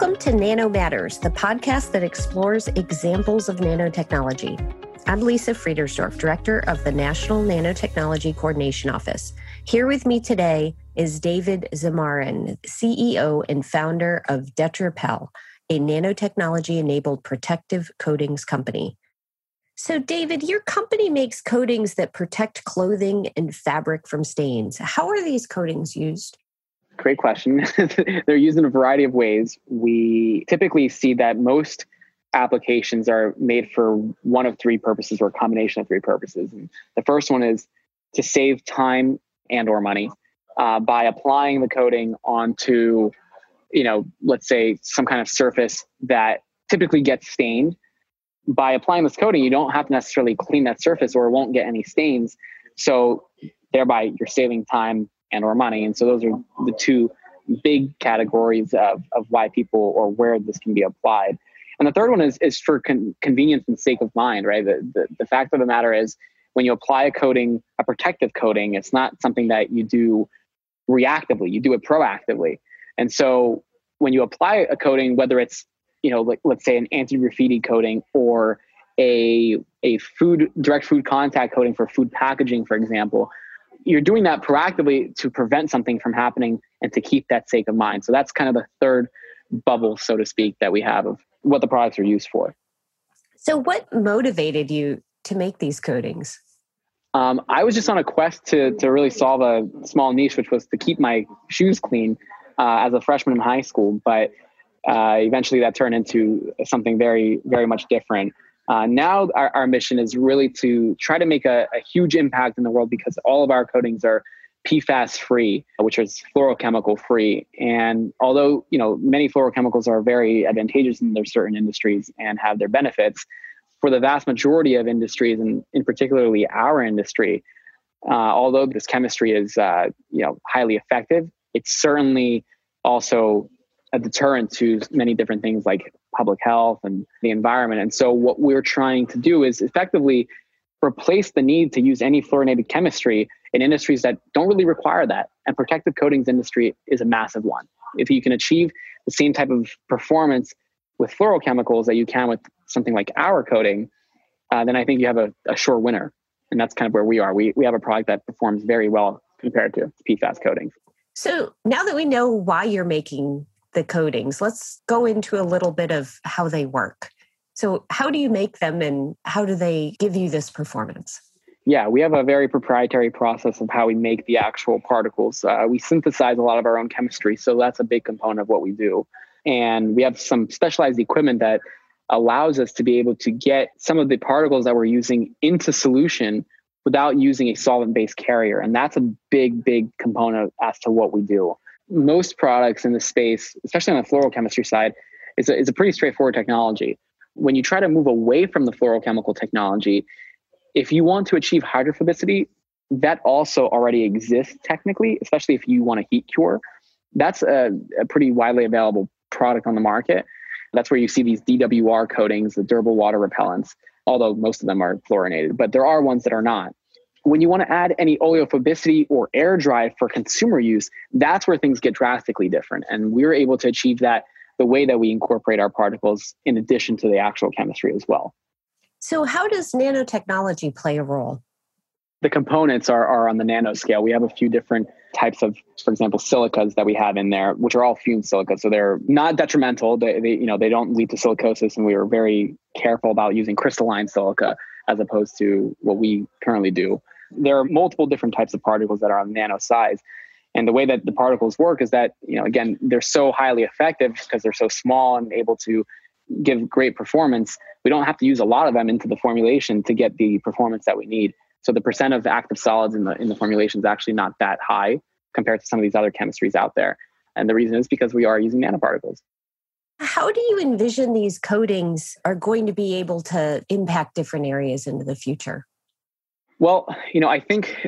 Welcome to Nano Matters, the podcast that explores examples of nanotechnology. I'm Lisa Friedersdorf, Director of the National Nanotechnology Coordination Office. Here with me today is David Zamarin, CEO and founder of Detrapel, a nanotechnology enabled protective coatings company. So, David, your company makes coatings that protect clothing and fabric from stains. How are these coatings used? Great question. They're used in a variety of ways. We typically see that most applications are made for one of three purposes or a combination of three purposes. And the first one is to save time and or money uh, by applying the coating onto, you know, let's say some kind of surface that typically gets stained. By applying this coating, you don't have to necessarily clean that surface or it won't get any stains. So thereby you're saving time and or money. And so those are the two big categories of, of why people or where this can be applied. And the third one is, is for con- convenience and sake of mind, right? The, the, the fact of the matter is when you apply a coating, a protective coating, it's not something that you do reactively, you do it proactively. And so when you apply a coating, whether it's, you know, like let's say an anti-graffiti coating or a, a food direct food contact coating for food packaging, for example, you're doing that proactively to prevent something from happening and to keep that sake of mind. So that's kind of the third bubble, so to speak, that we have of what the products are used for. So, what motivated you to make these coatings? Um, I was just on a quest to to really solve a small niche, which was to keep my shoes clean uh, as a freshman in high school. But uh, eventually, that turned into something very, very much different. Uh, now, our, our mission is really to try to make a, a huge impact in the world because all of our coatings are PFAS free, which is fluorochemical free. And although you know many fluorochemicals are very advantageous in their certain industries and have their benefits, for the vast majority of industries, and in particularly our industry, uh, although this chemistry is uh, you know highly effective, it's certainly also a deterrent to many different things like public health and the environment. And so, what we're trying to do is effectively replace the need to use any fluorinated chemistry in industries that don't really require that. And protective coatings industry is a massive one. If you can achieve the same type of performance with fluorochemicals that you can with something like our coating, uh, then I think you have a, a sure winner. And that's kind of where we are. We, we have a product that performs very well compared to PFAS coatings. So now that we know why you're making the coatings. Let's go into a little bit of how they work. So, how do you make them and how do they give you this performance? Yeah, we have a very proprietary process of how we make the actual particles. Uh, we synthesize a lot of our own chemistry, so that's a big component of what we do. And we have some specialized equipment that allows us to be able to get some of the particles that we're using into solution without using a solvent based carrier. And that's a big, big component as to what we do most products in the space, especially on the fluorochemistry side, is a, is a pretty straightforward technology. When you try to move away from the fluorochemical technology, if you want to achieve hydrophobicity, that also already exists technically, especially if you want a heat cure. That's a, a pretty widely available product on the market. That's where you see these DWR coatings, the durable water repellents, although most of them are fluorinated, but there are ones that are not when you want to add any oleophobicity or air dry for consumer use, that's where things get drastically different. And we're able to achieve that the way that we incorporate our particles in addition to the actual chemistry as well. So, how does nanotechnology play a role? The components are, are on the nanoscale. We have a few different types of, for example, silicas that we have in there, which are all fumed silica. So they're not detrimental. They, they, you know, they don't lead to silicosis, and we are very careful about using crystalline silica as opposed to what we currently do. There are multiple different types of particles that are on nano size. And the way that the particles work is that, you know, again, they're so highly effective because they're so small and able to give great performance. We don't have to use a lot of them into the formulation to get the performance that we need. So the percent of active solids in the in the formulation is actually not that high compared to some of these other chemistries out there. And the reason is because we are using nanoparticles. How do you envision these coatings are going to be able to impact different areas into the future? Well, you know, I think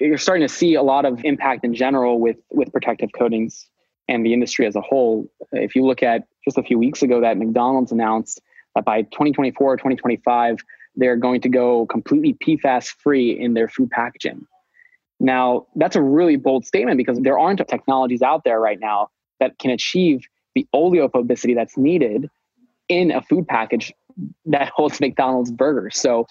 you're starting to see a lot of impact in general with with protective coatings and the industry as a whole. If you look at just a few weeks ago that McDonald's announced that by 2024 or 2025 they're going to go completely PFAS free in their food packaging. Now, that's a really bold statement because there aren't technologies out there right now that can achieve the oleophobicity that's needed in a food package that holds McDonald's burgers. So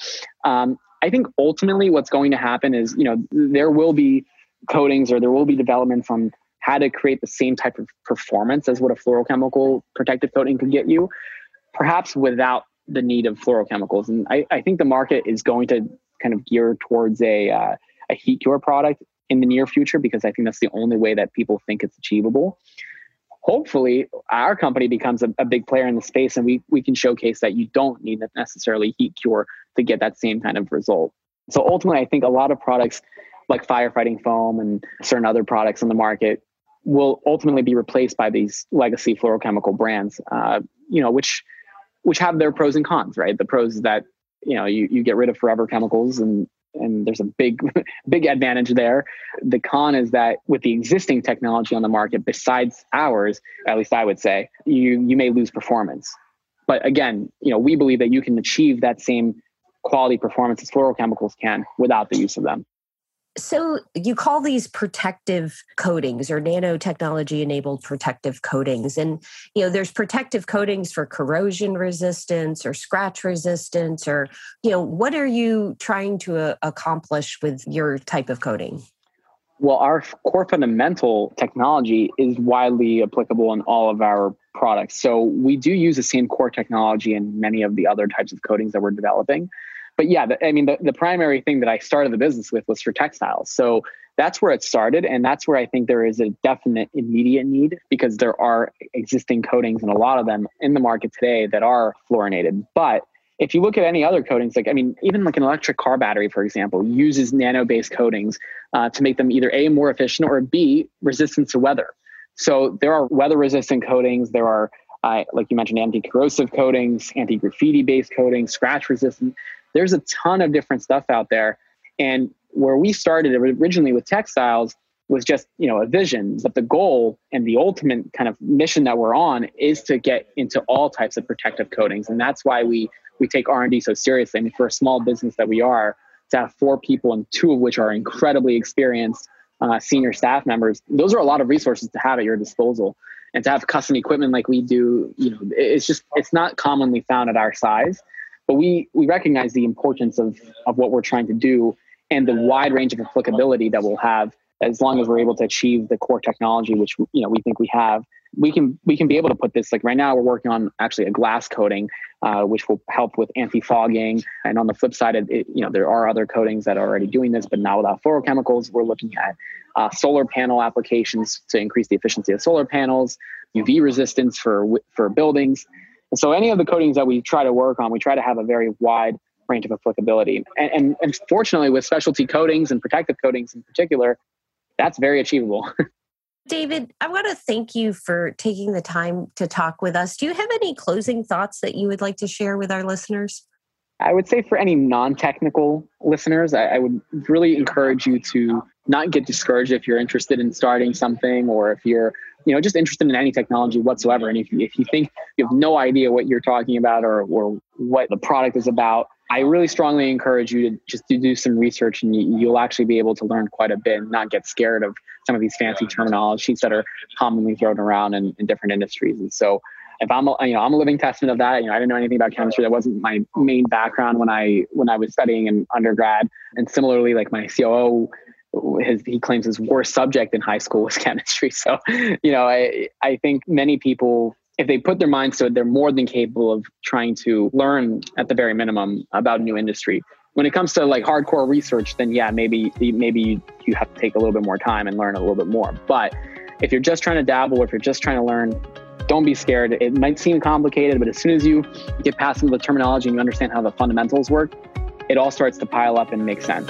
um, I think ultimately what's going to happen is, you know, there will be coatings or there will be developments on how to create the same type of performance as what a fluorochemical protective coating could get you, perhaps without the need of fluorochemicals. And I, I think the market is going to kind of gear towards a, uh, a heat cure product in the near future because I think that's the only way that people think it's achievable. Hopefully, our company becomes a, a big player in the space and we, we can showcase that you don't need necessarily heat cure to get that same kind of result. So ultimately, I think a lot of products like firefighting foam and certain other products on the market will ultimately be replaced by these legacy fluorochemical brands, uh, you know, which which have their pros and cons, right? The pros is that you know you, you get rid of forever chemicals and and there's a big big advantage there. The con is that with the existing technology on the market besides ours at least i would say you you may lose performance. But again you know we believe that you can achieve that same quality performance as fluorochemicals can without the use of them so you call these protective coatings or nanotechnology enabled protective coatings and you know there's protective coatings for corrosion resistance or scratch resistance or you know what are you trying to uh, accomplish with your type of coating? Well, our core fundamental technology is widely applicable in all of our products. So we do use the same core technology in many of the other types of coatings that we're developing but yeah, the, I mean, the, the primary thing that I started the business with was for textiles. So that's where it started. And that's where I think there is a definite immediate need because there are existing coatings and a lot of them in the market today that are fluorinated. But if you look at any other coatings, like, I mean, even like an electric car battery, for example, uses nano based coatings uh, to make them either A, more efficient or B, resistant to weather. So there are weather resistant coatings. There are, uh, like you mentioned, anti corrosive coatings, anti graffiti based coatings, scratch resistant there's a ton of different stuff out there. And where we started originally with textiles was just you know a vision. But the goal and the ultimate kind of mission that we're on is to get into all types of protective coatings. And that's why we we take r&d so seriously. I mean for a small business that we are to have four people and two of which are incredibly experienced uh, senior staff members those are a lot of resources to have at your disposal. And to have custom equipment like we do you know it's just it's not commonly found at our size but we we recognize the importance of of what we're trying to do and the wide range of applicability that we'll have. As long as we're able to achieve the core technology which you know we think we have we can we can be able to put this like right now we're working on actually a glass coating uh, which will help with anti-fogging. And on the flip side it, it, you know there are other coatings that are already doing this but now without fluorochemicals. We're looking at uh, solar panel applications to increase the efficiency of solar panels uv resistance for for buildings and so any of the coatings that we try to work on, we try to have a very wide range of applicability. And, and, and fortunately, with specialty coatings and protective coatings in particular, that's very achievable. David, I want to thank you for taking the time to talk with us. Do you have any closing thoughts that you would like to share with our listeners? I would say for any non technical listeners, I, I, would really encourage you to not get discouraged if you're interested in starting something or if you're you know just interested in any technology whatsoever and if if you think you have no idea what you're talking about or, or what the product is about i really strongly encourage you to just to do some research and you, you'll actually be able to learn quite a bit and not get scared of some of these fancy terminologies that are commonly thrown around in, in different industries and so if I'm a, you know I'm a living testament of that. You know I didn't know anything about chemistry. That wasn't my main background when I when I was studying in undergrad. And similarly, like my COO his he claims his worst subject in high school was chemistry. So, you know, I I think many people if they put their minds to it, they're more than capable of trying to learn at the very minimum about a new industry. When it comes to like hardcore research, then yeah, maybe maybe you have to take a little bit more time and learn a little bit more. But if you're just trying to dabble, if you're just trying to learn, don't be scared. It might seem complicated, but as soon as you get past some of the terminology and you understand how the fundamentals work, it all starts to pile up and make sense.